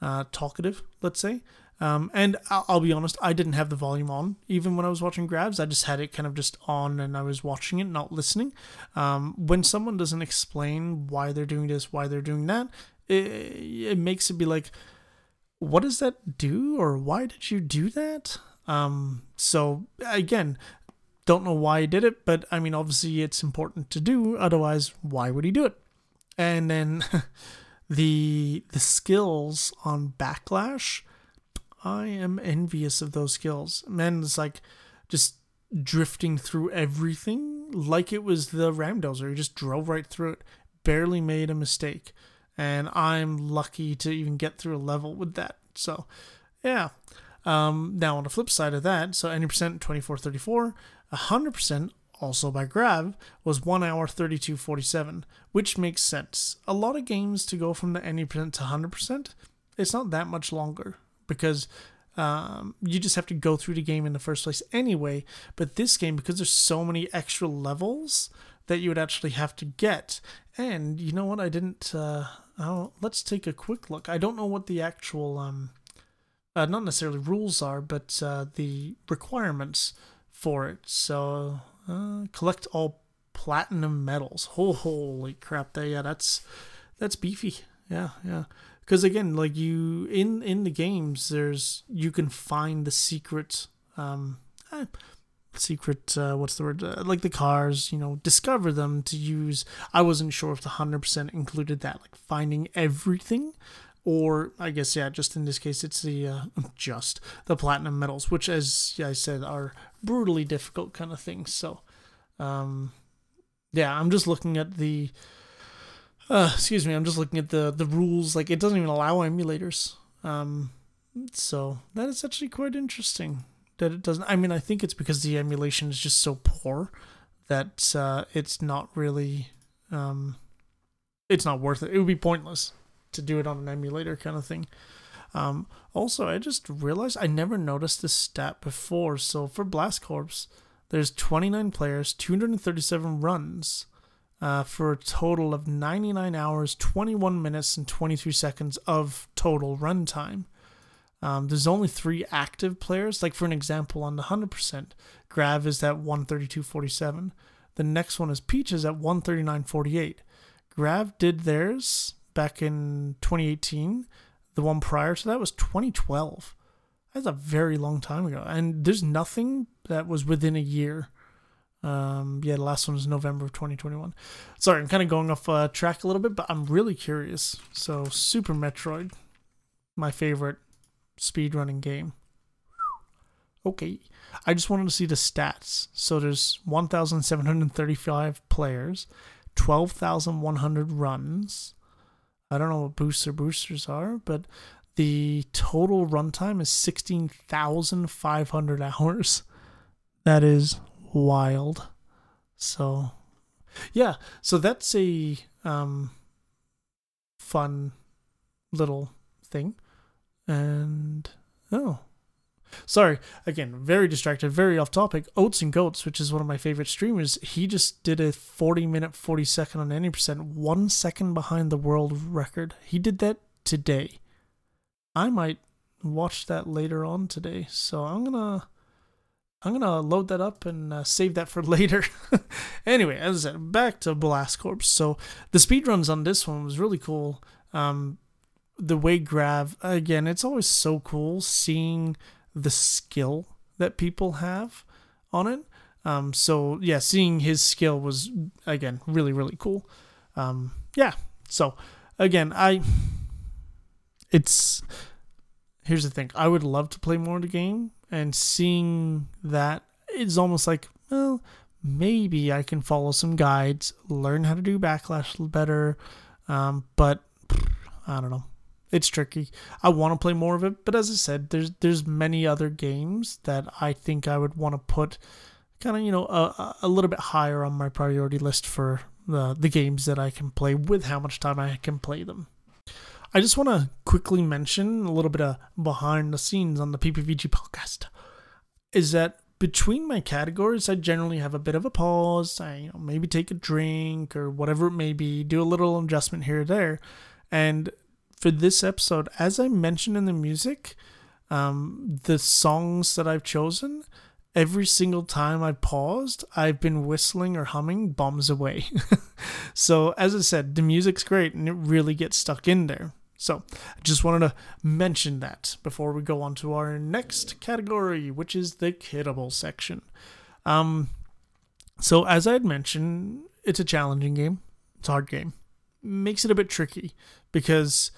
uh, talkative, let's say. Um, and I'll, I'll, be honest, I didn't have the volume on even when I was watching Grav's. I just had it kind of just on and I was watching it, not listening. Um, when someone doesn't explain why they're doing this, why they're doing that, it, it makes it be like, what does that do or why did you do that? Um, so again, don't know why he did it, but I mean, obviously it's important to do. Otherwise, why would he do it? And then the the skills on backlash, I am envious of those skills. Man, it's like just drifting through everything like it was the Ramdozer. He just drove right through it, barely made a mistake, and I'm lucky to even get through a level with that. So, yeah. Um, now, on the flip side of that, so any percent 2434, 100% also by Grav was 1 hour 32.47, which makes sense. A lot of games to go from the any percent to 100%, it's not that much longer because um, you just have to go through the game in the first place anyway. But this game, because there's so many extra levels that you would actually have to get, and you know what? I didn't. Uh, let's take a quick look. I don't know what the actual um, uh, not necessarily rules are, but uh, the requirements for it. So uh, collect all platinum medals. Oh, holy crap! That yeah, that's that's beefy. Yeah, yeah. Because again, like you in in the games, there's you can find the secret. Um, eh, secret uh, what's the word uh, like the cars you know discover them to use i wasn't sure if the 100% included that like finding everything or I guess yeah, just in this case, it's the uh, just the platinum medals, which, as I said, are brutally difficult kind of things. So, um, yeah, I'm just looking at the. Uh, excuse me, I'm just looking at the the rules. Like it doesn't even allow emulators. Um, so that is actually quite interesting that it doesn't. I mean, I think it's because the emulation is just so poor that uh, it's not really. Um, it's not worth it. It would be pointless to do it on an emulator kind of thing. Um, also, I just realized I never noticed this stat before. So for Blast Corps, there's 29 players, 237 runs, uh, for a total of 99 hours, 21 minutes, and 23 seconds of total runtime. Um, there's only three active players. Like for an example, on the 100%, Grav is at 132.47. The next one is Peaches at 139.48. Grav did theirs back in 2018. The one prior to that was 2012. That's a very long time ago. And there's nothing that was within a year. Um, yeah, the last one was November of 2021. Sorry, I'm kind of going off uh, track a little bit, but I'm really curious. So, Super Metroid, my favorite speedrunning game. Okay, I just wanted to see the stats. So there's 1,735 players, 12,100 runs, I don't know what booster boosters are, but the total runtime is 16,500 hours. That is wild. So, yeah, so that's a um, fun little thing. And, oh, Sorry, again, very distracted, very off topic. Oats and Goats, which is one of my favorite streamers, he just did a 40 minute, 40 second on any percent, one second behind the world record. He did that today. I might watch that later on today, so I'm gonna. I'm gonna load that up and uh, save that for later. anyway, as I said, back to Blast Corps. So the speedruns on this one was really cool. Um, the way Grav again, it's always so cool seeing the skill that people have on it. Um, so yeah, seeing his skill was again really really cool. Um, yeah. So again, I it's here's the thing. I would love to play more of the game, and seeing that it's almost like well, maybe I can follow some guides, learn how to do backlash better. Um, but I don't know. It's tricky. I want to play more of it, but as I said, there's there's many other games that I think I would want to put kind of you know a, a little bit higher on my priority list for the the games that I can play with how much time I can play them. I just want to quickly mention a little bit of behind the scenes on the PPVG podcast. Is that between my categories, I generally have a bit of a pause. I you know, maybe take a drink or whatever it may be, do a little adjustment here or there. And for this episode, as I mentioned in the music, um, the songs that I've chosen, every single time I paused, I've been whistling or humming Bombs Away. so, as I said, the music's great and it really gets stuck in there. So, I just wanted to mention that before we go on to our next category, which is the kiddable section. Um, so, as I had mentioned, it's a challenging game, it's a hard game. Makes it a bit tricky because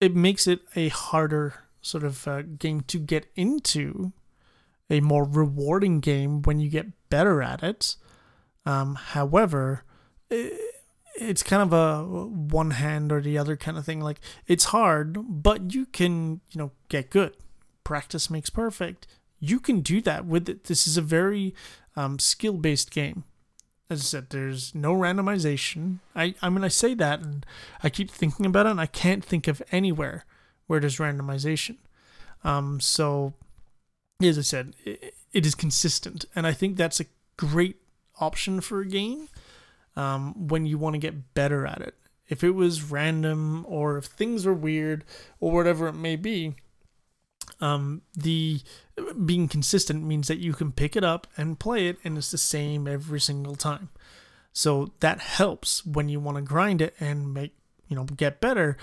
it makes it a harder sort of uh, game to get into, a more rewarding game when you get better at it. Um, however, it, it's kind of a one hand or the other kind of thing. Like it's hard, but you can, you know, get good. Practice makes perfect. You can do that with it. This is a very um, skill based game. As I said, there's no randomization. I, I mean, I say that and I keep thinking about it and I can't think of anywhere where there's randomization. Um, so, as I said, it, it is consistent. And I think that's a great option for a game um, when you want to get better at it. If it was random or if things are weird or whatever it may be, um, the being consistent means that you can pick it up and play it, and it's the same every single time. So that helps when you want to grind it and make you know get better,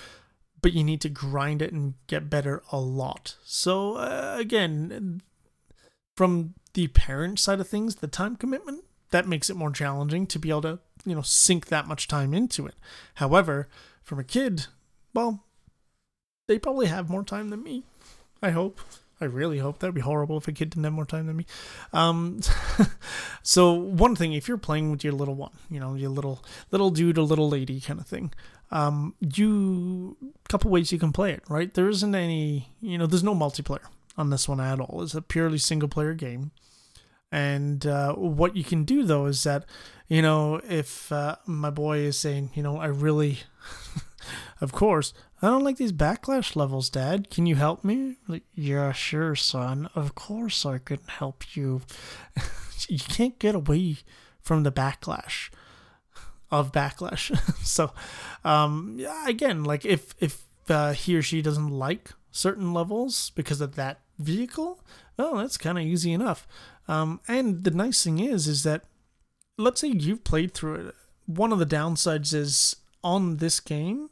but you need to grind it and get better a lot. So uh, again, from the parent side of things, the time commitment that makes it more challenging to be able to you know sink that much time into it. However, from a kid, well, they probably have more time than me. I hope. I really hope that'd be horrible if a kid didn't have more time than me. Um, so one thing, if you're playing with your little one, you know, your little little dude or little lady kind of thing, um, you couple ways you can play it. Right? There isn't any, you know, there's no multiplayer on this one at all. It's a purely single player game. And uh, what you can do though is that, you know, if uh, my boy is saying, you know, I really, of course, I don't like these backlash levels, Dad. Can you help me? Like, yeah, sure, son. Of course I can help you. you can't get away from the backlash of backlash. so, um, again, like if if uh, he or she doesn't like certain levels because of that vehicle, well, that's kind of easy enough. Um, and the nice thing is, is that let's say you've played through it. One of the downsides is on this game,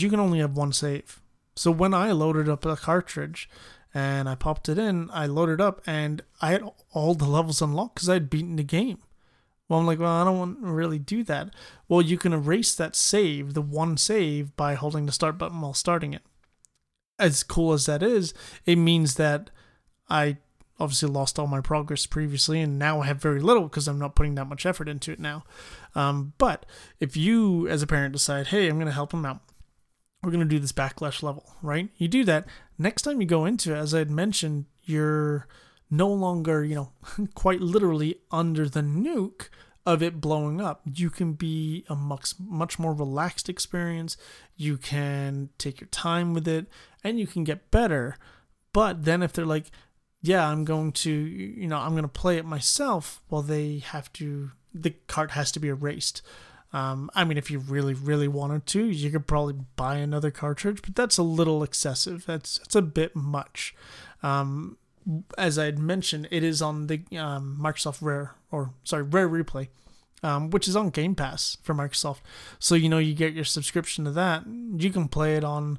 you can only have one save. So when I loaded up a cartridge and I popped it in, I loaded up and I had all the levels unlocked because I'd beaten the game. Well, I'm like, well, I don't want to really do that. Well, you can erase that save, the one save, by holding the start button while starting it. As cool as that is, it means that I obviously lost all my progress previously and now I have very little because I'm not putting that much effort into it now. Um, but if you, as a parent, decide, hey, I'm going to help him out, we're going to do this backlash level, right? You do that. Next time you go into it, as I had mentioned, you're no longer, you know, quite literally under the nuke of it blowing up. You can be a much, much more relaxed experience. You can take your time with it and you can get better. But then if they're like, yeah, I'm going to, you know, I'm going to play it myself, well, they have to, the cart has to be erased. Um, I mean, if you really, really wanted to, you could probably buy another cartridge, but that's a little excessive. That's that's a bit much. Um, as I had mentioned, it is on the um, Microsoft Rare or sorry Rare Replay um, which is on Game Pass for Microsoft. So you know you get your subscription to that. You can play it on.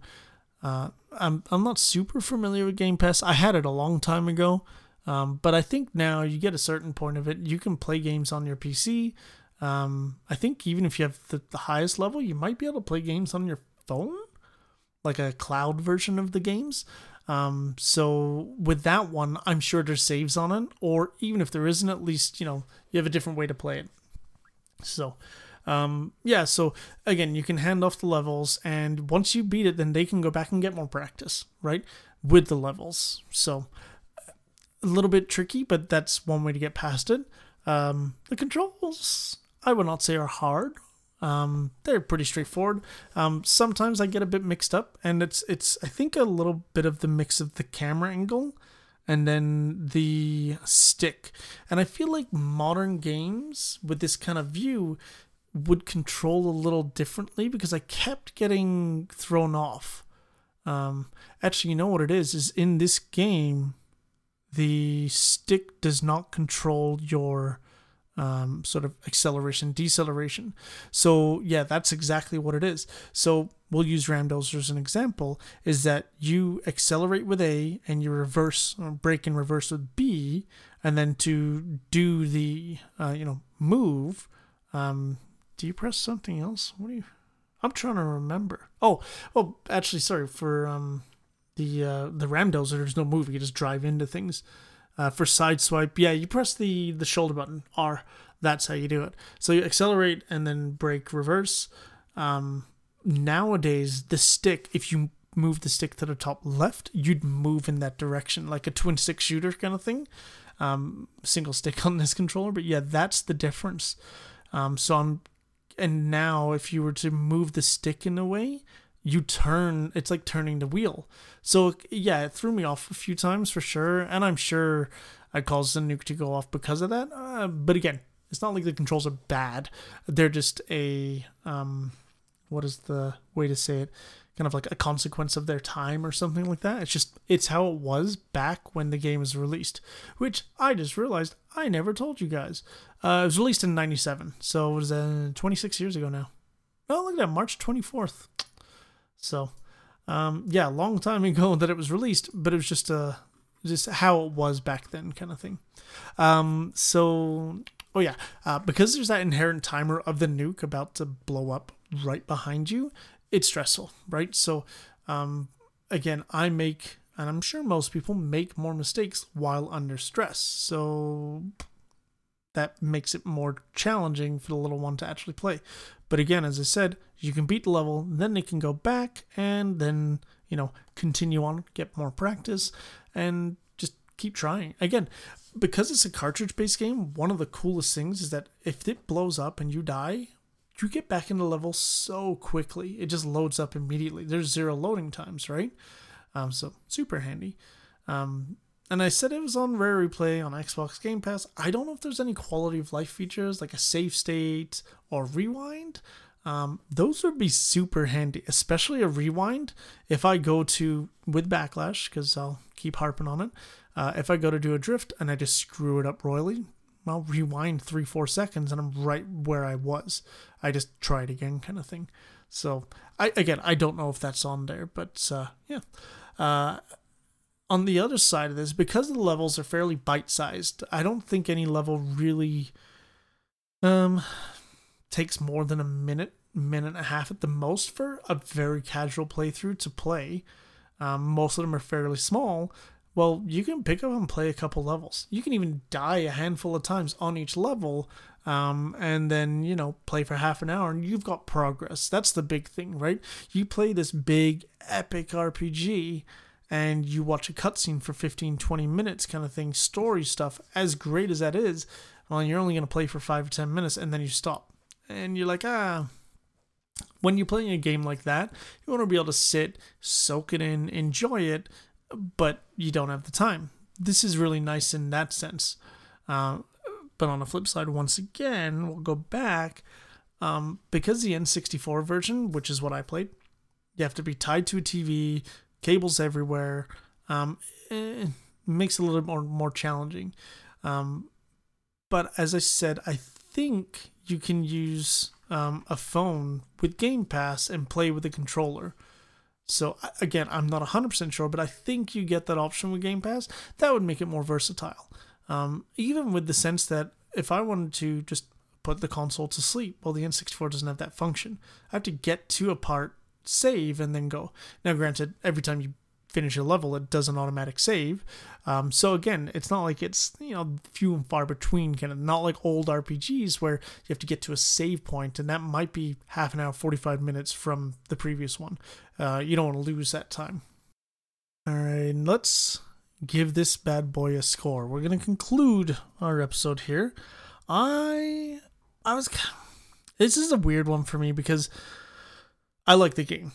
Uh, I'm I'm not super familiar with Game Pass. I had it a long time ago, um, but I think now you get a certain point of it. You can play games on your PC. Um, I think even if you have the, the highest level, you might be able to play games on your phone, like a cloud version of the games. Um, so with that one, I'm sure there's saves on it, or even if there isn't, at least you know you have a different way to play it. So, um, yeah. So again, you can hand off the levels, and once you beat it, then they can go back and get more practice, right, with the levels. So a little bit tricky, but that's one way to get past it. Um, the controls, I would not say are hard. Um, they're pretty straightforward. Um, sometimes I get a bit mixed up, and it's it's I think a little bit of the mix of the camera angle and then the stick. And I feel like modern games with this kind of view would control a little differently because I kept getting thrown off. Um, actually, you know what it is? Is in this game, the stick does not control your um, sort of acceleration, deceleration. So yeah, that's exactly what it is. So we'll use Ramdozer as an example. Is that you accelerate with A and you reverse or brake and reverse with B, and then to do the uh, you know move, um, do you press something else? What do you? I'm trying to remember. Oh, oh, actually, sorry for um, the uh, the Ramdozer. There's no move. You just drive into things. Uh, for side swipe, yeah, you press the the shoulder button R. That's how you do it. So you accelerate and then brake reverse. Um, nowadays, the stick, if you move the stick to the top left, you'd move in that direction, like a twin stick shooter kind of thing. Um, single stick on this controller, but yeah, that's the difference. Um, so I'm, and now if you were to move the stick in a way, you turn it's like turning the wheel. So yeah it threw me off a few times for sure and i'm sure i caused the nuke to go off because of that uh, but again it's not like the controls are bad. They're just a um what is the way to say it? Kind of like a consequence of their time or something like that. It's just it's how it was back when the game was released which i just realized i never told you guys. Uh, it was released in 97 so it was uh, 26 years ago now? Oh look at that march 24th so, um, yeah, long time ago that it was released, but it was just a uh, just how it was back then, kind of thing. Um, so, oh yeah, uh, because there's that inherent timer of the nuke about to blow up right behind you, it's stressful, right? So, um, again, I make, and I'm sure most people make more mistakes while under stress. So that makes it more challenging for the little one to actually play. But again, as I said, you can beat the level, then they can go back and then, you know, continue on, get more practice, and just keep trying. Again, because it's a cartridge based game, one of the coolest things is that if it blows up and you die, you get back into level so quickly. It just loads up immediately. There's zero loading times, right? Um, so super handy. Um, and I said it was on Rare Replay on Xbox Game Pass. I don't know if there's any quality of life features like a save state or rewind. Um, those would be super handy, especially a rewind. If I go to with backlash, because I'll keep harping on it. Uh, if I go to do a drift and I just screw it up royally, I'll rewind three, four seconds and I'm right where I was. I just try it again, kind of thing. So I again, I don't know if that's on there, but uh, yeah. Uh, on the other side of this, because the levels are fairly bite sized, I don't think any level really um takes more than a minute, minute and a half at the most for a very casual playthrough to play. Um, most of them are fairly small. Well, you can pick up and play a couple levels. You can even die a handful of times on each level, um, and then you know play for half an hour, and you've got progress. That's the big thing, right? You play this big epic RPG and you watch a cutscene for 15, 20 minutes kind of thing, story stuff, as great as that is, well, you're only going to play for 5 or 10 minutes and then you stop. And you're like, ah. When you're playing a game like that, you want to be able to sit, soak it in, enjoy it, but you don't have the time. This is really nice in that sense. Uh, but on the flip side, once again, we'll go back. Um, because the N64 version, which is what I played, you have to be tied to a TV, cables everywhere. Um, it makes it a little more more challenging. Um, but as I said, I think you can use um, a phone with Game Pass and play with a controller. So again, I'm not 100% sure, but I think you get that option with Game Pass. That would make it more versatile. Um, even with the sense that if I wanted to just put the console to sleep, well, the N64 doesn't have that function. I have to get to a part, save, and then go. Now, granted, every time you finish a level, it does an automatic save. Um, so again, it's not like it's you know few and far between, kind of not like old RPGs where you have to get to a save point, and that might be half an hour, forty five minutes from the previous one. Uh, you don't want to lose that time. All right, let's give this bad boy a score. We're gonna conclude our episode here. I I was this is a weird one for me because I like the game.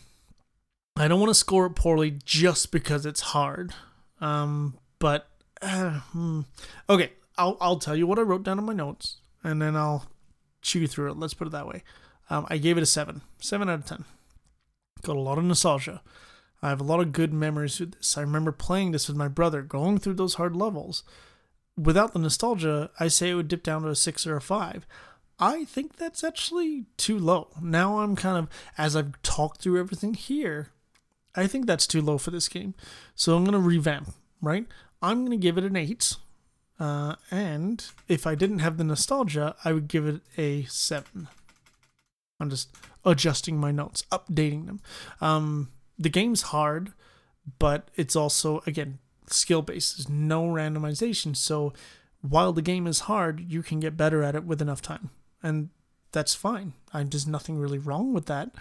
I don't want to score it poorly just because it's hard. Um, but uh, hmm. okay, I'll I'll tell you what I wrote down in my notes, and then I'll chew through it. Let's put it that way. Um, I gave it a seven, seven out of ten. Got a lot of nostalgia. I have a lot of good memories with this. I remember playing this with my brother, going through those hard levels. Without the nostalgia, I say it would dip down to a six or a five. I think that's actually too low. Now I'm kind of, as I've talked through everything here, I think that's too low for this game. So I'm going to revamp, right? I'm going to give it an 8. Uh, and if I didn't have the nostalgia, I would give it a 7. I'm just adjusting my notes, updating them. Um, the game's hard, but it's also, again, skill based. There's no randomization. So while the game is hard, you can get better at it with enough time. And that's fine. I, there's nothing really wrong with that.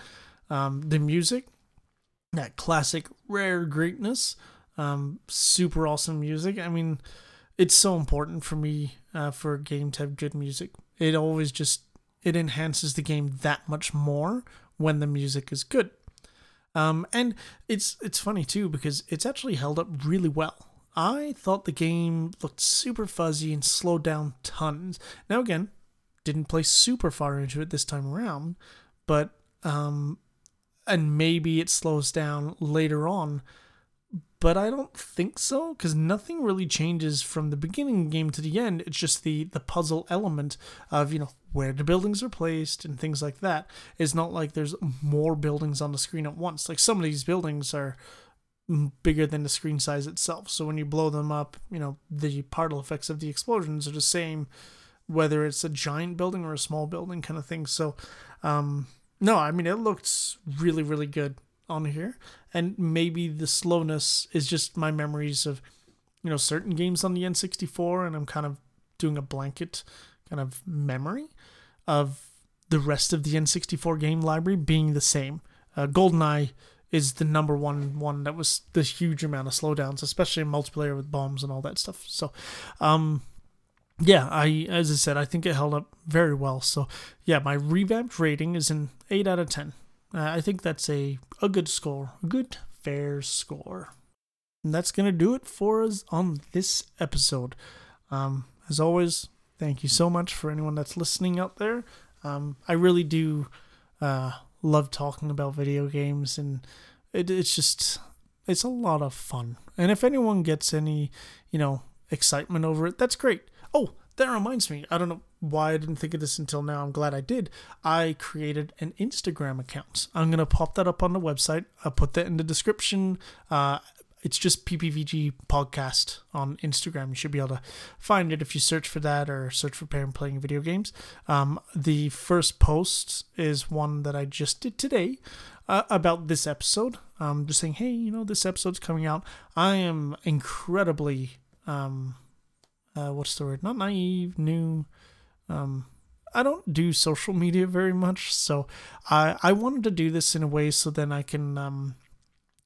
Um, the music, that classic rare greatness um, super awesome music. I mean it's so important for me uh, for a game to have good music. It always just it enhances the game that much more when the music is good. Um, and it's it's funny too because it's actually held up really well. I thought the game looked super fuzzy and slowed down tons. Now again didn't play super far into it this time around but um, and maybe it slows down later on. But I don't think so, because nothing really changes from the beginning game to the end. It's just the the puzzle element of you know where the buildings are placed and things like that. It's not like there's more buildings on the screen at once. Like some of these buildings are bigger than the screen size itself. So when you blow them up, you know the particle effects of the explosions are the same, whether it's a giant building or a small building kind of thing. So, um, no, I mean it looks really really good on here, and maybe the slowness is just my memories of you know certain games on the N64, and I'm kind of doing a blanket kind of memory of the rest of the N64 game library being the same. Uh, GoldenEye is the number one one that was the huge amount of slowdowns, especially in multiplayer with bombs and all that stuff. So, um, yeah, I as I said, I think it held up very well. So yeah, my revamped rating is an eight out of ten. Uh, I think that's a a good score, a good fair score. And that's gonna do it for us on this episode. Um, as always, thank you so much for anyone that's listening out there. Um, I really do uh, love talking about video games, and it, it's just it's a lot of fun. And if anyone gets any, you know, excitement over it, that's great. Oh, that reminds me. I don't know why I didn't think of this until now. I'm glad I did. I created an Instagram account. I'm gonna pop that up on the website. I'll put that in the description. Uh, it's just PPVG podcast on Instagram. You should be able to find it if you search for that or search for parent playing video games. Um, the first post is one that I just did today uh, about this episode. Um, just saying, hey, you know, this episode's coming out. I am incredibly um, uh, what's the word? Not naive, new. Um, I don't do social media very much, so I I wanted to do this in a way so then I can um,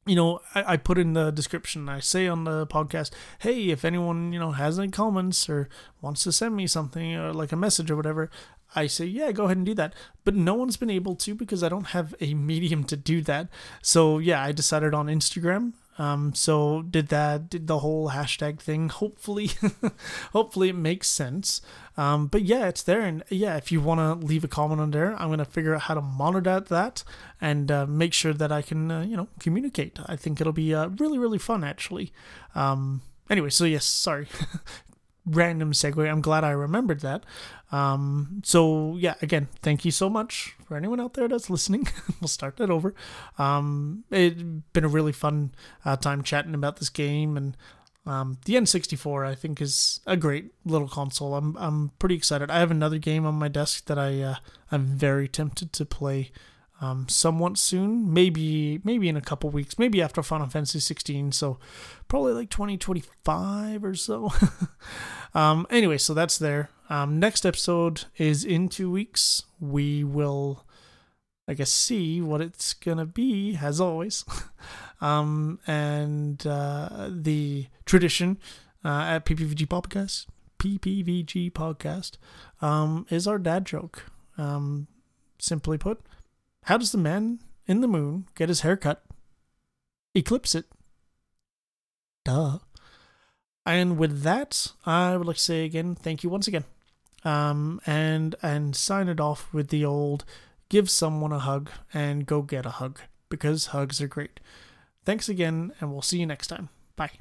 you know, I, I put in the description. I say on the podcast, hey, if anyone you know has any comments or wants to send me something or like a message or whatever, I say, yeah, go ahead and do that. But no one's been able to because I don't have a medium to do that. So yeah, I decided on Instagram. Um, so did that, did the whole hashtag thing. Hopefully, hopefully it makes sense. Um, but yeah, it's there. And yeah, if you want to leave a comment on there, I'm to figure out how to monitor that and uh, make sure that I can, uh, you know, communicate. I think it'll be uh, really, really fun actually. Um, anyway, so yes, sorry. random segue. I'm glad I remembered that. Um, so yeah, again, thank you so much for anyone out there that's listening. we'll start that over. Um, it's been a really fun uh, time chatting about this game and. Um, the N64 I think is a great little console. I'm I'm pretty excited. I have another game on my desk that I uh, I'm very tempted to play um, somewhat soon. Maybe maybe in a couple weeks. Maybe after Final Fantasy 16. So probably like 2025 or so. um, anyway, so that's there. Um, next episode is in two weeks. We will, I guess, see what it's gonna be as always. um, and uh, the tradition uh, at PPVG Podcast. PPVG podcast um, is our dad joke. Um, simply put, how does the man in the moon get his hair cut? Eclipse it. Duh. And with that, I would like to say again, thank you once again. Um, and and sign it off with the old give someone a hug and go get a hug because hugs are great. Thanks again, and we'll see you next time. Bye.